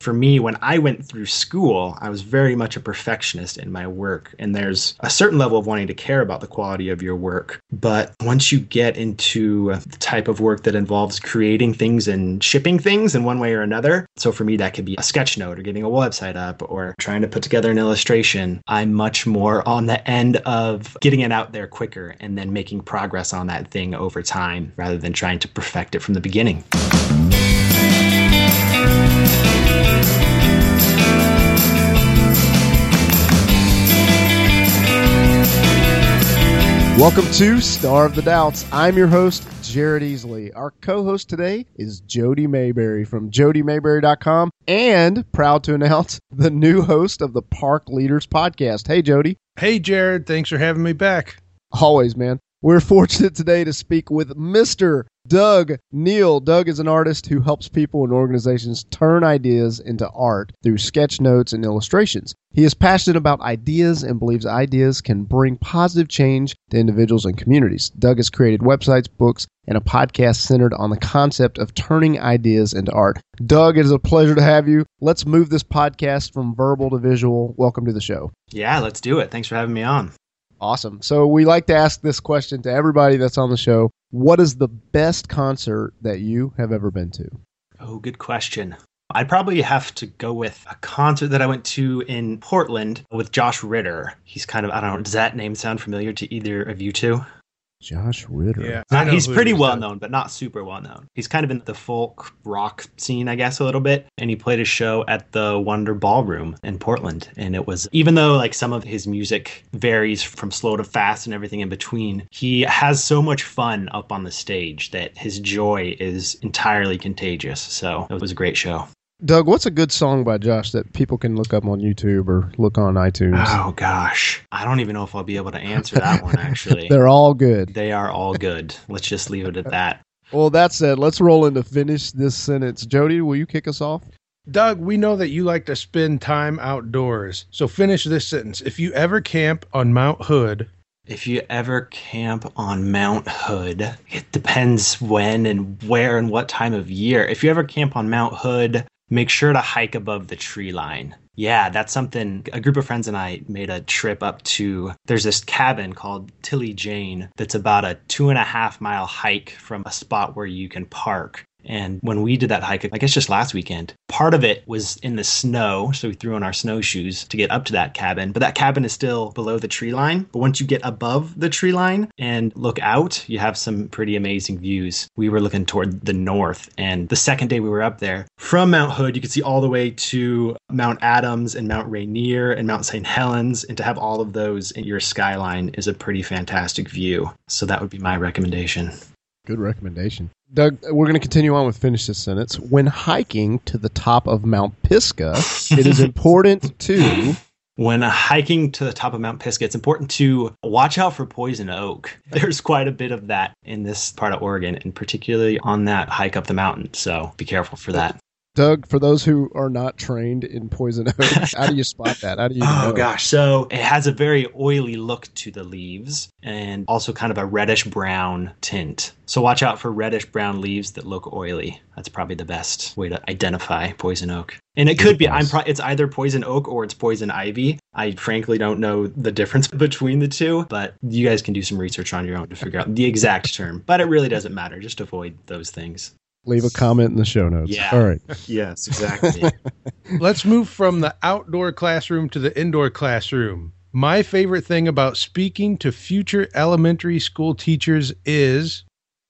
For me, when I went through school, I was very much a perfectionist in my work. And there's a certain level of wanting to care about the quality of your work. But once you get into the type of work that involves creating things and shipping things in one way or another, so for me, that could be a sketch note or getting a website up or trying to put together an illustration. I'm much more on the end of getting it out there quicker and then making progress on that thing over time rather than trying to perfect it from the beginning. Welcome to Starve the Doubts. I'm your host, Jared Easley. Our co host today is Jody Maberry from jodymaberry.com and proud to announce the new host of the Park Leaders podcast. Hey, Jody. Hey, Jared. Thanks for having me back. Always, man. We're fortunate today to speak with Mr. Doug Neill. Doug is an artist who helps people and organizations turn ideas into art through sketch notes and illustrations. He is passionate about ideas and believes ideas can bring positive change to individuals and communities. Doug has created websites, books, and a podcast centered on the concept of turning ideas into art. Doug, it is a pleasure to have you. Let's move this podcast from verbal to visual. Welcome to the show. Yeah, let's do it. Thanks for having me on. Awesome. So we like to ask this question to everybody that's on the show. What is the best concert that you have ever been to? Oh, good question. I'd probably have to go with a concert that I went to in Portland with Josh Ritter. He's kind of, I don't know, does that name sound familiar to either of you two? Josh Ritter. Yeah, Not, he's pretty it is, well though. known, but not super well known. He's kind of in the folk rock scene, I guess, a little bit. And he played a show at the Wonder Ballroom in Portland. And it was, even though like some of his music varies from slow to fast and everything in between, he has so much fun up on the stage that his joy is entirely contagious. So it was a great show. Doug, what's a good song by Josh that people can look up on YouTube or look on iTunes? Oh gosh. I don't even know if I'll be able to answer that one actually. They're all good. they are all good. Let's just leave it at that. Well, that said, let's roll into finish this sentence. Jody, will you kick us off? Doug, we know that you like to spend time outdoors. So finish this sentence. If you ever camp on Mount Hood, If you ever camp on Mount Hood, it depends when and where and what time of year. If you ever camp on Mount Hood, make sure to hike above the tree line. Yeah, that's something. A group of friends and I made a trip up to. There's this cabin called Tilly Jane that's about a two and a half mile hike from a spot where you can park. And when we did that hike, I guess just last weekend, part of it was in the snow. So we threw on our snowshoes to get up to that cabin. But that cabin is still below the tree line. But once you get above the tree line and look out, you have some pretty amazing views. We were looking toward the north. And the second day we were up there, from Mount Hood, you could see all the way to Mount Adams and Mount Rainier and Mount St. Helens. And to have all of those in your skyline is a pretty fantastic view. So that would be my recommendation. Good recommendation. Doug, we're going to continue on with finish this sentence. When hiking to the top of Mount Pisgah, it is important to. When hiking to the top of Mount Pisgah, it's important to watch out for poison oak. There's quite a bit of that in this part of Oregon, and particularly on that hike up the mountain. So be careful for that. Doug, for those who are not trained in poison oak, how do you spot that? How do you Oh know? gosh, so it has a very oily look to the leaves and also kind of a reddish brown tint. So watch out for reddish brown leaves that look oily. That's probably the best way to identify poison oak. And it could be I'm pro- it's either poison oak or it's poison ivy. I frankly don't know the difference between the two, but you guys can do some research on your own to figure out the exact term. But it really doesn't matter. Just avoid those things. Leave a comment in the show notes. Yeah. All right. Yes, exactly. let's move from the outdoor classroom to the indoor classroom. My favorite thing about speaking to future elementary school teachers is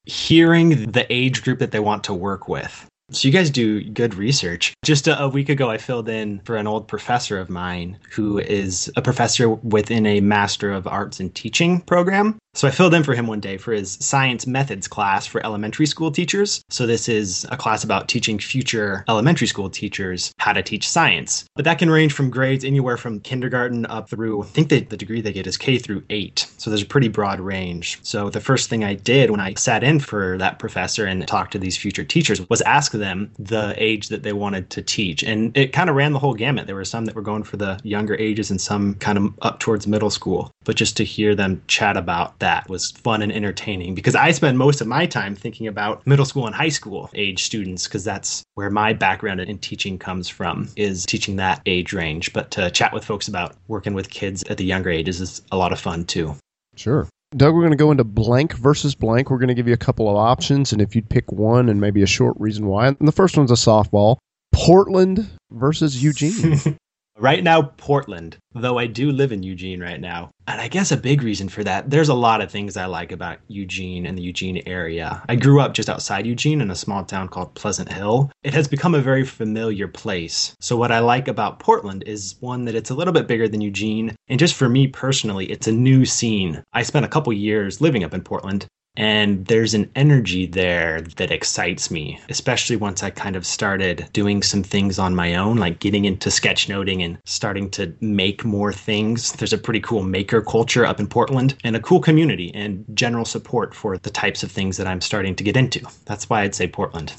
hearing the age group that they want to work with. So you guys do good research. Just a, a, week ago, I filled in for an old professor of mine who is a professor within a Master of Arts in Teaching program. So I filled in for him one day for his science methods class for elementary school teachers. So this is a class about teaching future elementary school teachers how to teach science. But that can range from grades anywhere from kindergarten up through, I think they, the degree they get is K through eight. So there's a pretty broad range. So the first thing I did when I sat in for that professor and talked to these future teachers was ask them the age that they wanted to teach. And it kind of ran the whole gamut. There were some that were going for the younger ages and some kind of up towards middle school. But just to hear them chat about that was fun and entertaining because I spend most of my time thinking about middle school and high school age students because that's where my background in teaching comes from is teaching that age range. But to chat with folks about working with kids at the younger ages is a lot of fun too. Sure. Doug, we're going to go into blank versus blank. We're going to give you a couple of options, and if you'd pick one and maybe a short reason why. And the first one's a softball Portland versus Eugene. Right now, Portland, though I do live in Eugene right now. And I guess a big reason for that, there's a lot of things I like about Eugene and the Eugene area. I grew up just outside Eugene in a small town called Pleasant Hill. It has become a very familiar place. So, what I like about Portland is one that it's a little bit bigger than Eugene. And just for me personally, it's a new scene. I spent a couple years living up in Portland, and there's an energy there that excites me, especially once I kind of started doing some things on my own, like getting into sketchnoting and starting to make more things. There's a pretty cool maker culture up in Portland and a cool community and general support for the types of things that I'm starting to get into. That's why I'd say Portland.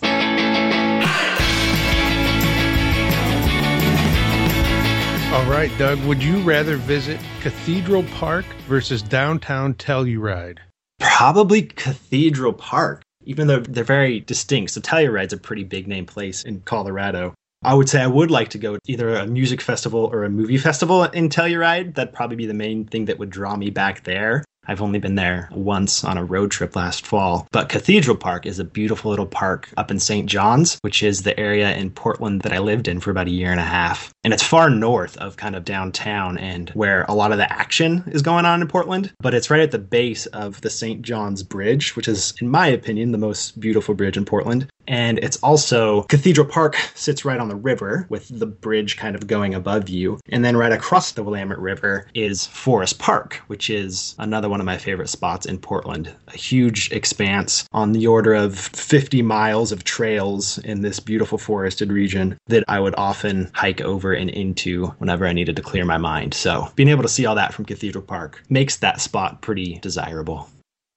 All right, Doug, would you rather visit Cathedral Park versus downtown Telluride? Probably Cathedral Park, even though they're very distinct. So Telluride's a pretty big name place in Colorado. I would say I would like to go to either a music festival or a movie festival in Telluride. That'd probably be the main thing that would draw me back there. I've only been there once on a road trip last fall. But Cathedral Park is a beautiful little park up in St. John's, which is the area in Portland that I lived in for about a year and a half. And it's far north of kind of downtown and where a lot of the action is going on in Portland. But it's right at the base of the St. John's Bridge, which is, in my opinion, the most beautiful bridge in Portland. And it's also Cathedral Park sits right on the river with the bridge kind of going above you. And then right across the Willamette River is Forest Park, which is another one of my favorite spots in Portland. A huge expanse on the order of 50 miles of trails in this beautiful forested region that I would often hike over and into whenever I needed to clear my mind. So being able to see all that from Cathedral Park makes that spot pretty desirable.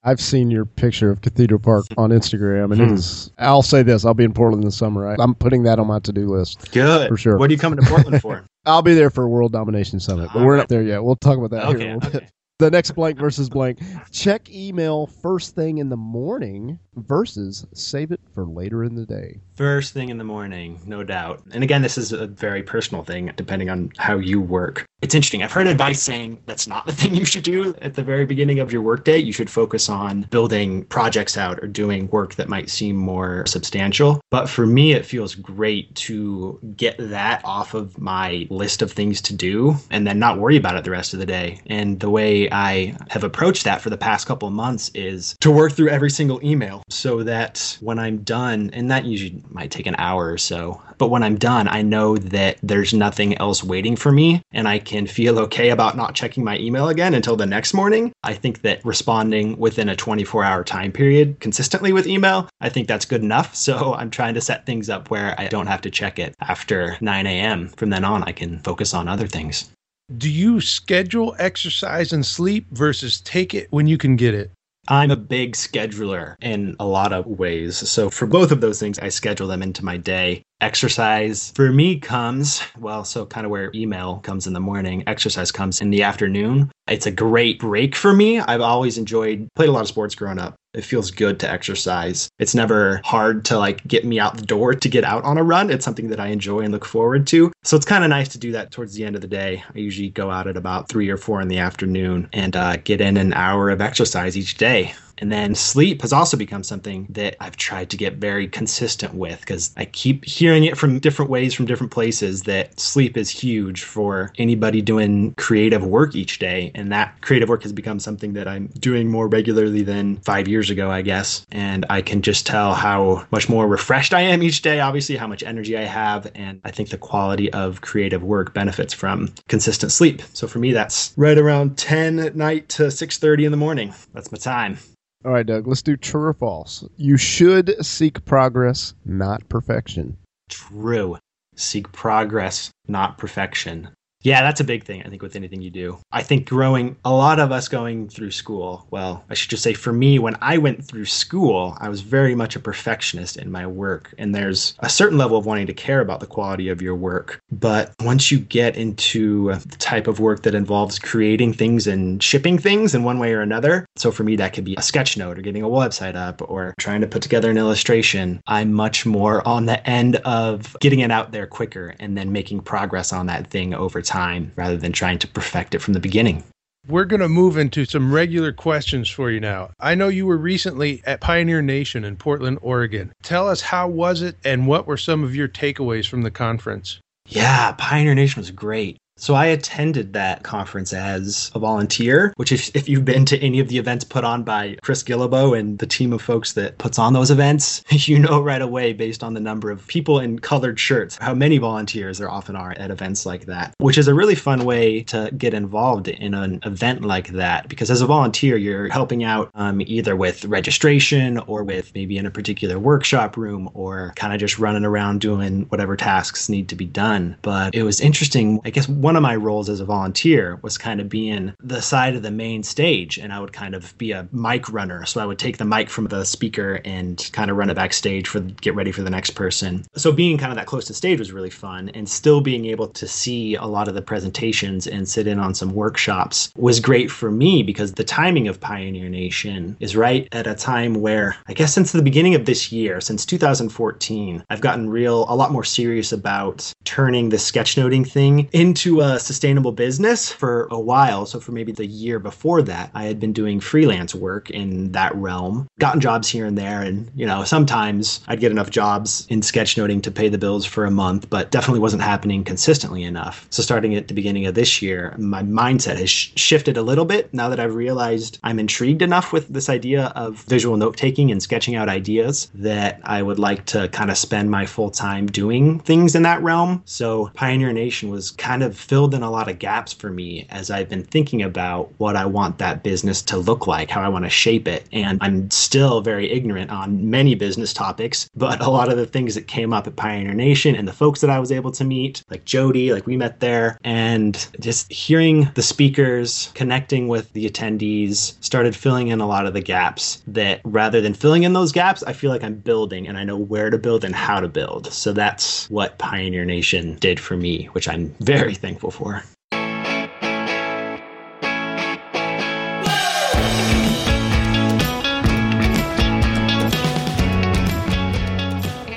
I've seen your picture of Cathedral Park on Instagram, and Hmm. is. I'll say this: I'll be in Portland this summer. I, I'm putting that on my to-do list. Good. For sure. What are you coming to Portland for? I'll be there for World Domination Summit, but All we're right. not there yet. We'll talk about that here a little bit. okay. The next blank versus blank. Check email first thing in the morning versus save it for later in the day. First thing in the morning, no doubt. And again, this is a very personal thing, depending on how you work. It's interesting. I've heard advice saying that's not the thing you should do at the very beginning of your workday. You should focus on building projects out or doing work that might seem more substantial. But for me, it feels great to get that off of my list of things to do and then not worry about it the rest of the day. And the way I have approached that for the past couple of months is to work through every single email so that when I'm done, and that usually might take an hour or so, but when I'm done, I know that there's nothing else waiting for me and I can feel okay about not checking my email again until the next morning. I think that responding within a 24 hour time period consistently with email, I think that's good enough. So I'm trying to set things up where I don't have to check it after 9 a.m. From then on, I can focus on other things. Do you schedule exercise and sleep versus take it when you can get it? I'm a big scheduler in a lot of ways. So, for both of those things, I schedule them into my day. Exercise for me comes, well, so kind of where email comes in the morning, exercise comes in the afternoon. It's a great break for me. I've always enjoyed, played a lot of sports growing up. It feels good to exercise. It's never hard to like get me out the door to get out on a run. It's something that I enjoy and look forward to. So it's kind of nice to do that towards the end of the day. I usually go out at about three or four in the afternoon and uh, get in an hour of exercise each day. And then sleep has also become something that I've tried to get very consistent with because I keep hearing it from different ways from different places that sleep is huge for anybody doing creative work each day. And that creative work has become something that I'm doing more regularly than five years ago, I guess. And I can just tell how much more refreshed I am each day, obviously, how much energy I have. And I think the quality of creative work benefits from consistent sleep. So for me, that's right around 10 at night to 6.30 in the morning. That's my time. All right, Doug, let's do true or false. You should seek progress, not perfection. True. Seek progress, not perfection. Yeah, that's a big thing, I think, with anything you do. I think growing, a lot of us going through school, well, I should just say for me, when I went through school, I was very much a perfectionist in my work. And there's a certain level of wanting to care about the quality of your work. But once you get into the type of work that involves creating things and shipping things in one way or another, so for me, that could be a sketch note or getting a website up or trying to put together an illustration, I'm much more on the end of getting it out there quicker and then making progress on that thing over time time rather than trying to perfect it from the beginning. We're going to move into some regular questions for you now. I know you were recently at Pioneer Nation in Portland, Oregon. Tell us how was it and what were some of your takeaways from the conference? Yeah, Pioneer Nation was great. So I attended that conference as a volunteer, which if, if you've been to any of the events put on by Chris Guillebeau and the team of folks that puts on those events, you know right away based on the number of people in colored shirts, how many volunteers there often are at events like that, which is a really fun way to get involved in an event like that. Because as a volunteer, you're helping out um, either with registration or with maybe in a particular workshop room or kind of just running around doing whatever tasks need to be done. But it was interesting. I guess one of my roles as a volunteer was kind of being the side of the main stage and I would kind of be a mic runner. So I would take the mic from the speaker and kind of run it backstage for get ready for the next person. So being kind of that close to stage was really fun and still being able to see a lot of the presentations and sit in on some workshops was great for me because the timing of Pioneer Nation is right at a time where I guess since the beginning of this year, since 2014, I've gotten real a lot more serious about turning the sketchnoting thing into a sustainable business for a while. So, for maybe the year before that, I had been doing freelance work in that realm, gotten jobs here and there. And, you know, sometimes I'd get enough jobs in sketchnoting to pay the bills for a month, but definitely wasn't happening consistently enough. So, starting at the beginning of this year, my mindset has sh- shifted a little bit now that I've realized I'm intrigued enough with this idea of visual note taking and sketching out ideas that I would like to kind of spend my full time doing things in that realm. So, Pioneer Nation was kind of filled in a lot of gaps for me as I've been thinking about what I want that business to look like, how I want to shape it. And I'm still very ignorant on many business topics, but a lot of the things that came up at Pioneer Nation and the folks that I was able to meet, like Jody, like we met there, and just hearing the speakers, connecting with the attendees, started filling in a lot of the gaps that rather than filling in those gaps, I feel like I'm building and I know where to build and how to build. So that's what Pioneer Nation did for me, which I'm very thankful thankful for.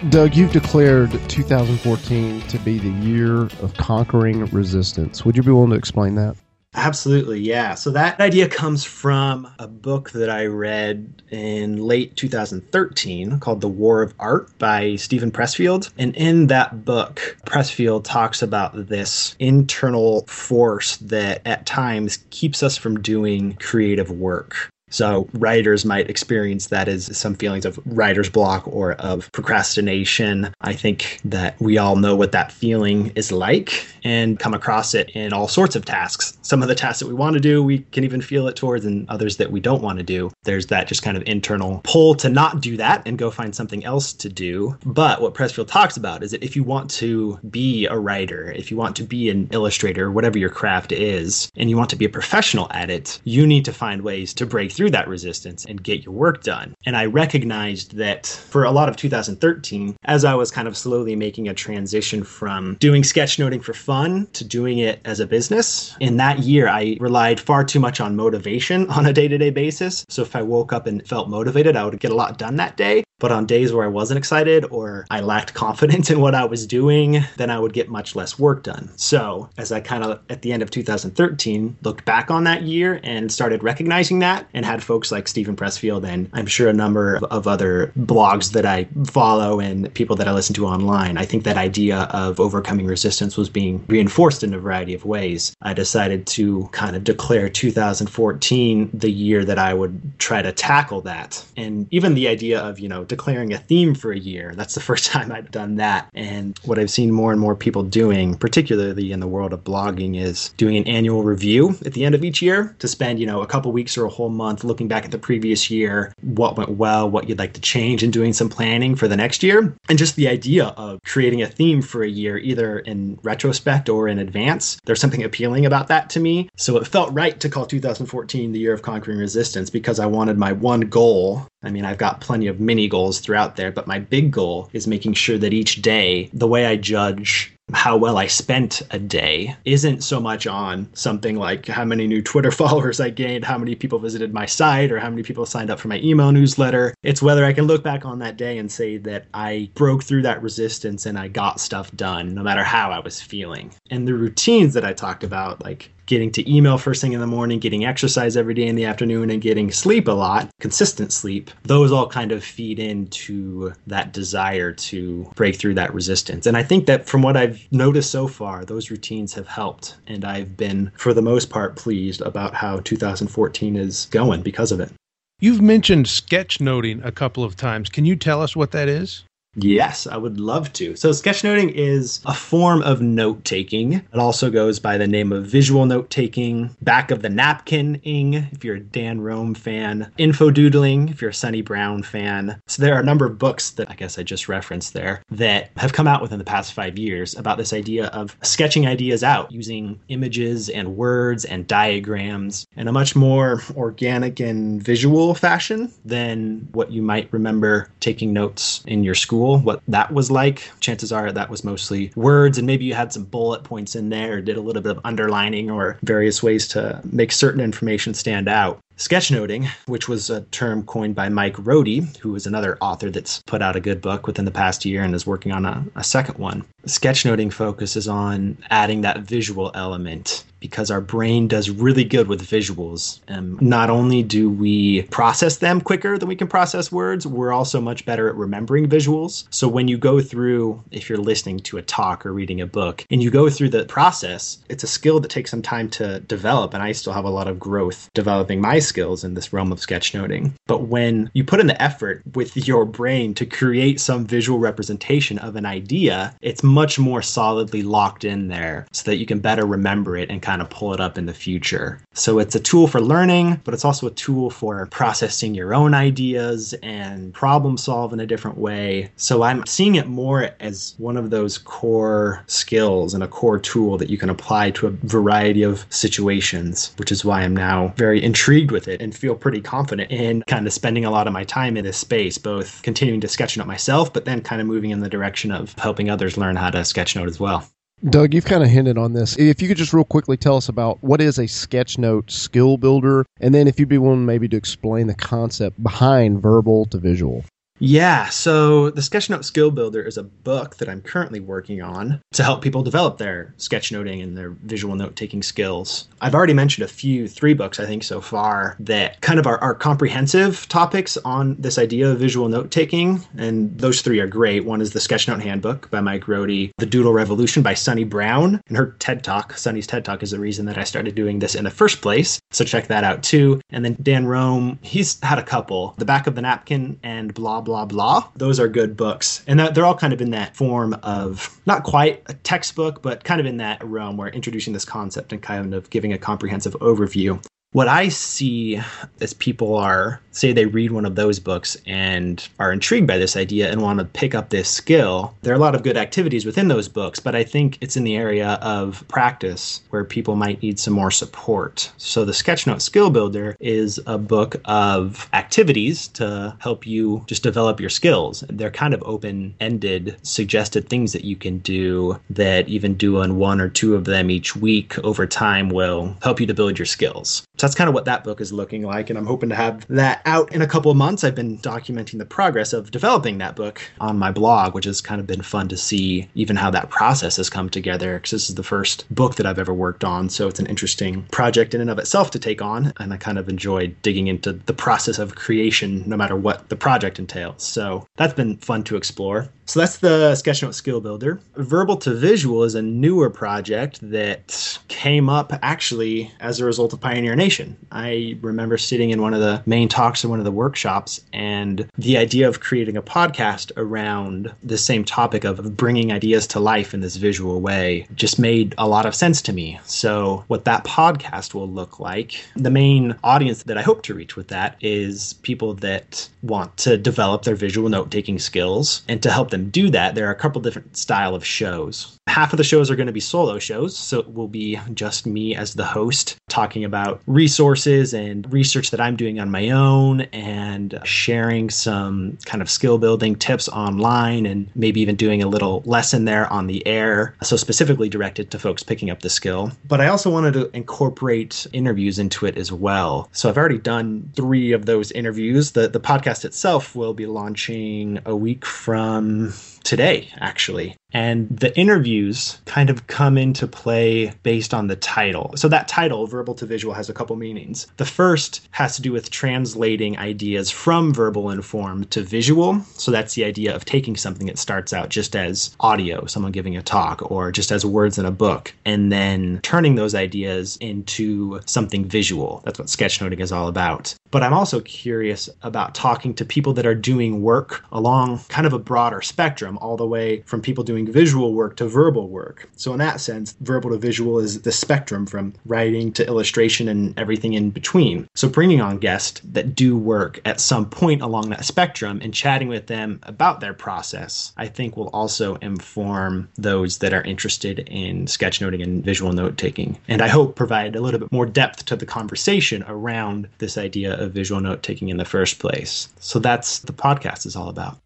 Doug, you've declared 2014 to be the year of conquering resistance. Would you be willing to explain that? Absolutely, yeah. So that idea comes from a book that I read in late 2013 called The War of Art by Steven Pressfield. And in that book, Pressfield talks about this internal force that at times keeps us from doing creative work. So writers might experience that as some feelings of writer's block or of procrastination. I think that we all know what that feeling is like and come across it in all sorts of tasks. Some of the tasks that we want to do, we can even feel it towards, and others that we don't want to do. There's that just kind of internal pull to not do that and go find something else to do. But what Pressfield talks about is that if you want to be a writer, if you want to be an illustrator, whatever your craft is, and you want to be a professional at it, you need to find ways to break through that resistance and get your work done. And I recognized that for a lot of 2013, as I was kind of slowly making a transition from doing sketchnoting for fun to doing it as a business, in that year, I relied far too much on motivation on a day to day basis. So if I woke up and felt motivated, I would get a lot done that day. But on days where I wasn't excited or I lacked confidence in what I was doing, then I would get much less work done. So, as I kind of at the end of 2013 looked back on that year and started recognizing that and had folks like Steven Pressfield and I'm sure a number of other blogs that I follow and people that I listen to online, I think that idea of overcoming resistance was being reinforced in a variety of ways. I decided to kind of declare 2014 the year that I would try to tackle that. And even the idea of, you know, declaring a theme for a year. That's the first time I've done that. And what I've seen more and more people doing, particularly in the world of blogging, is doing an annual review at the end of each year to spend, you know, a couple weeks or a whole month looking back at the previous year, what went well, what you'd like to change, and doing some planning for the next year. And just the idea of creating a theme for a year, either in retrospect or in advance, there's something appealing about that to me. So it felt right to call 2014 the year of conquering resistance because I wanted my one goal I mean, I've got plenty of mini goals throughout there, but my big goal is making sure that each day, the way I judge how well I spent a day isn't so much on something like how many new Twitter followers I gained, how many people visited my site, or how many people signed up for my email newsletter. It's whether I can look back on that day and say that I broke through that resistance and I got stuff done, no matter how I was feeling. And the routines that I talked about, like getting to email first thing in the morning, getting exercise every day in the afternoon, and getting sleep a lot, consistent sleep, those all kind of feed into that desire to break through that resistance. And I think that from what I've noticed so far, those routines have helped. And I've been, for the most part, pleased about how 2014 is going because of it. You've mentioned sketchnoting a couple of times. Can you tell us what that is? Yes, I would love to. So, sketchnoting is a form of note taking. It also goes by the name of visual note taking, back of the napkin ing, if you're a Dan Roam fan, info doodling, if you're a Sunni Brown fan. So, there are a number of books that I guess I just referenced there that have come out within the past five years about this idea of sketching ideas out using images and words and diagrams in a much more organic and visual fashion than what you might remember taking notes in your school school, what that was like. Chances are that was mostly words, and maybe you had some bullet points in there, did a little bit of underlining or various ways to make certain information stand out. Sketchnoting, which was a term coined by Mike Rohde, who is another author that's put out a good book within the past year and is working on a, a second one. Sketchnoting focuses on adding that visual element because our brain does really good with visuals. And not only do we process them quicker than we can process words, we're also much better at remembering visuals. So when you go through, if you're listening to a talk or reading a book, and you go through the process, it's a skill that takes some time to develop. And I still have a lot of growth developing my skills in this realm of sketchnoting. But when you put in the effort with your brain to create some visual representation of an idea, it's much more solidly locked in there so that you can better remember it and kind of pull it up in the future. So it's a tool for learning, but it's also a tool for processing your own ideas and problem solve in a different way. So I'm seeing it more as one of those core skills and a core tool that you can apply to a variety of situations, which is why I'm now very intrigued with it and feel pretty confident in kind of spending a lot of my time in this space, both continuing to sketchnote myself, but then kind of moving in the direction of helping others learn how to sketchnote as well. Doug, you've kind of hinted on this. If you could just real quickly tell us about what is a sketchnote skill builder, and then if you'd be willing maybe to explain the concept behind verbal to visual. Yeah, so the Sketchnote Skill Builder is a book that I'm currently working on to help people develop their sketchnoting and their visual note taking skills. I've already mentioned a few, three books I think so far, that kind of are, are comprehensive topics on this idea of visual note taking. And those three are great. One is the Sketchnote Handbook by Mike Rohde, The Doodle Revolution by Sunni Brown, and her TED Talk. Sunni's TED Talk is the reason that I started doing this in the first place. So check that out too. And then Dan Roam, he's had a couple The Back of the Napkin and Blah blah blah. Those are good books. And they're all kind of in that form of not quite a textbook, but kind of in that realm where introducing this concept and kind of giving a comprehensive overview what I see as people are, say they read one of those books and are intrigued by this idea and want to pick up this skill, there are a lot of good activities within those books, but I think it's in the area of practice where people might need some more support. So the Sketchnote Skill Builder is a book of activities to help you just develop your skills. They're kind of open ended, suggested things that you can do that even doing one or two of them each week over time will help you to build your skills. So that's kind of what that book is looking like. And I'm hoping to have that out in a couple of months. I've been documenting the progress of developing that book on my blog, which has kind of been fun to see even how that process has come together. Because this is the first book that I've ever worked on. So it's an interesting project in and of itself to take on. And I kind of enjoy digging into the process of creation, no matter what the project entails. So that's been fun to explore. So that's the Sketchnote Skill Builder. Verbal to Visual is a newer project that came up actually as a result of Pioneer Nation. I remember sitting in one of the main talks in one of the workshops, and the idea of creating a podcast around the same topic of bringing ideas to life in this visual way just made a lot of sense to me. So, what that podcast will look like, the main audience that I hope to reach with that is people that want to develop their visual note taking skills. And to help them do that, there are a couple different style of shows. Half of the shows are going to be solo shows, so it will be just me as the host talking about resources and research that I'm doing on my own and sharing some kind of skill building tips online and maybe even doing a little lesson there on the air. So, specifically directed to folks picking up the skill. But I also wanted to incorporate interviews into it as well. So, I've already done three of those interviews. The, the podcast itself will be launching a week from today, actually. And the interviews kind of come into play based on the title. So, that title, Verbal to Visual, has a couple meanings. The first has to do with translating ideas from verbal and form to visual. So, that's the idea of taking something that starts out just as audio, someone giving a talk, or just as words in a book, and then turning those ideas into something visual. That's what sketchnoting is all about. But I'm also curious about talking to people that are doing work along kind of a broader spectrum, all the way from people doing visual work to verbal work. So, in that sense, verbal to visual is the spectrum from writing to illustration and everything in between. So, bringing on guests that do work at some point along that spectrum and chatting with them about their process, I think will also inform those that are interested in sketchnoting and visual note taking. And I hope provide a little bit more depth to the conversation around this idea of visual note taking in the first place. So, that's the podcast is all about.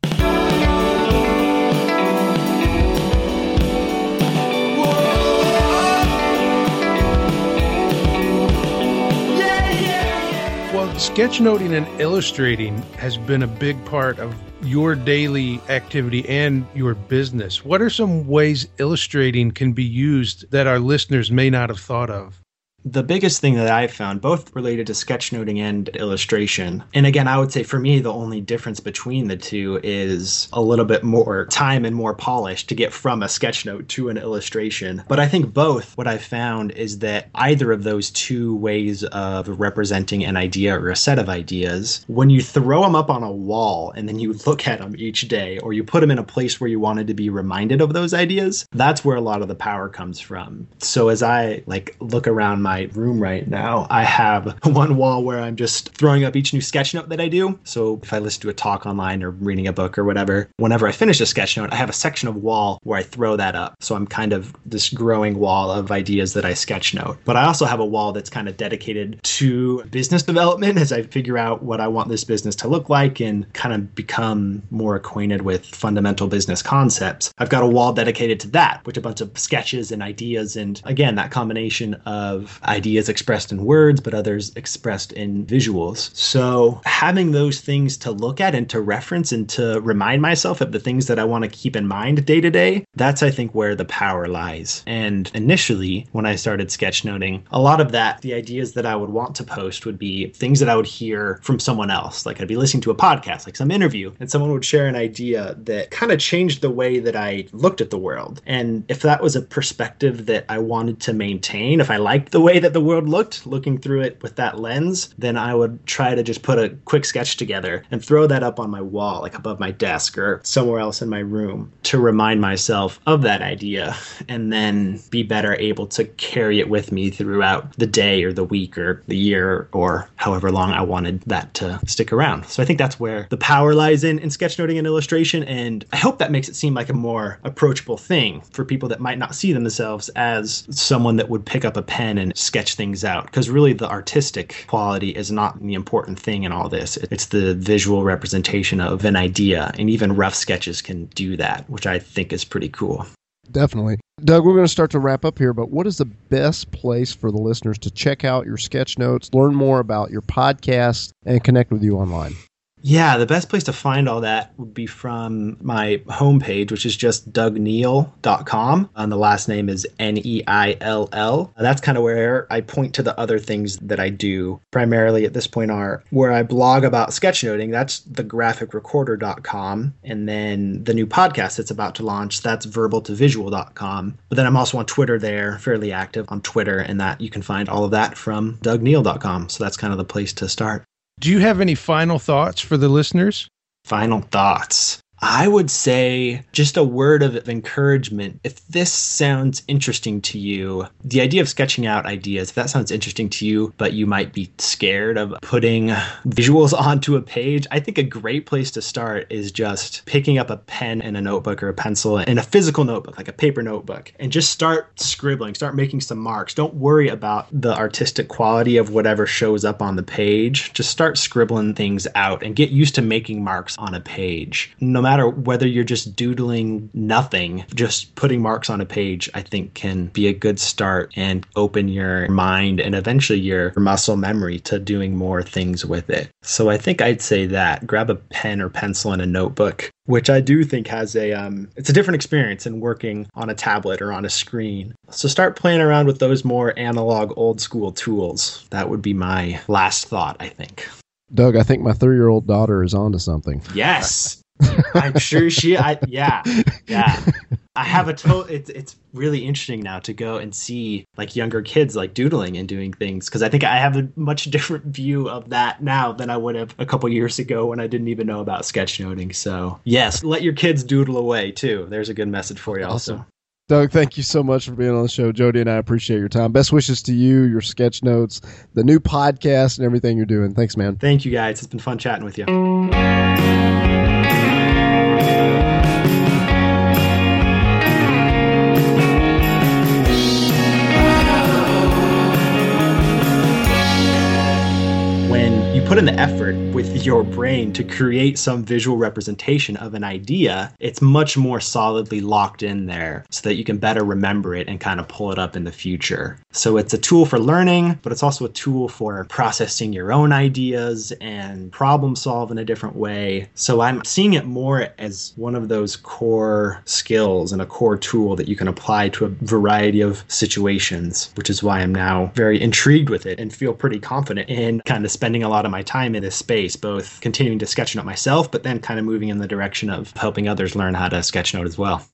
Sketchnoting and illustrating has been a big part of your daily activity and your business. What are some ways illustrating can be used that our listeners may not have thought of? The biggest thing that I've found, both related to sketchnoting and illustration, and again, I would say for me, the only difference between the two is a little bit more time and more polish to get from a sketchnote to an illustration. But I think both, what I've found is that either of those two ways of representing an idea or a set of ideas, when you throw them up on a wall and then you look at them each day, or you put them in a place where you wanted to be reminded of those ideas, that's where a lot of the power comes from. So as I like look around my my room right now, I have one wall where I'm just throwing up each new sketch note that I do. So if I listen to a talk online or reading a book or whatever, whenever I finish a sketch note, I have a section of wall where I throw that up. So I'm kind of this growing wall of ideas that I sketch note. But I also have a wall that's kind of dedicated to business development as I figure out what I want this business to look like and kind of become more acquainted with fundamental business concepts. I've got a wall dedicated to that, which a bunch of sketches and ideas. And again, that combination of ideas expressed in words, but others expressed in visuals. So having those things to look at and to reference and to remind myself of the things that I want to keep in mind day to day, that's, I think, where the power lies. And initially, when I started sketchnoting, a lot of that, the ideas that I would want to post would be things that I would hear from someone else. Like I'd be listening to a podcast, like some interview, and someone would share an idea that kind of changed the way that I looked at the world. And if that was a perspective that I wanted to maintain, if I liked the way way that the world looked, looking through it with that lens, then I would try to just put a quick sketch together and throw that up on my wall, like above my desk or somewhere else in my room to remind myself of that idea and then be better able to carry it with me throughout the day or the week or the year or however long I wanted that to stick around. So I think that's where the power lies in, in sketchnoting and illustration. And I hope that makes it seem like a more approachable thing for people that might not see themselves as someone that would pick up a pen and sketch things out because really the artistic quality is not the important thing in all this. It's the visual representation of an idea, and even rough sketches can do that, which I think is pretty cool. Definitely. Doug, we're going to start to wrap up here, but what is the best place for the listeners to check out your sketch notes, learn more about your podcast, and connect with you online? Yeah, the best place to find all that would be from my homepage, which is just dougneill.com. And the last name is N E I L L. That's kind of where I point to the other things that I do. Primarily at this point are where I blog about sketchnoting. That's thegraphicrecorder.com. And then the new podcast that's about to launch, that's verbaltovisual.com. But then I'm also on Twitter there, fairly active on Twitter, and that you can find all of that from dougneill.com. So that's kind of the place to start. Do you have any final thoughts for the listeners? Final thoughts. I would say just a word of encouragement. If this sounds interesting to you, the idea of sketching out ideas, if that sounds interesting to you, but you might be scared of putting visuals onto a page, I think a great place to start is just picking up a pen and a notebook or a pencil in a physical notebook, like a paper notebook, and just start scribbling, start making some marks. Don't worry about the artistic quality of whatever shows up on the page. Just start scribbling things out and get used to making marks on a page. No matter matter whether you're just doodling nothing, just putting marks on a page, I think can be a good start and open your mind and eventually your muscle memory to doing more things with it. So I think I'd say that grab a pen or pencil and a notebook which I do think has a um, it's a different experience than working on a tablet or on a screen. So start playing around with those more analog old school tools. That would be my last thought, I think. Doug, I think my three year old daughter is onto something. Yes. I'm sure she. I yeah yeah. I have a total. It's it's really interesting now to go and see like younger kids like doodling and doing things because I think I have a much different view of that now than I would have a couple years ago when I didn't even know about sketchnoting. So yes, let your kids doodle away too. There's a good message for you awesome. also. Doug, thank you so much for being on the show. Jody and I appreciate your time. Best wishes to you, your sketch notes, the new podcast, and everything you're doing. Thanks, man. Thank you, guys. It's been fun chatting with you. In the effort with your brain to create some visual representation of an idea, it's much more solidly locked in there so that you can better remember it and kind of pull it up in the future. So it's a tool for learning, but it's also a tool for processing your own ideas and problem solve in a different way. So I'm seeing it more as one of those core skills and a core tool that you can apply to a variety of situations, which is why I'm now very intrigued with it and feel pretty confident in kind of spending a lot of my time in this space, both continuing to sketchnote myself, but then kind of moving in the direction of helping others learn how to sketchnote as well.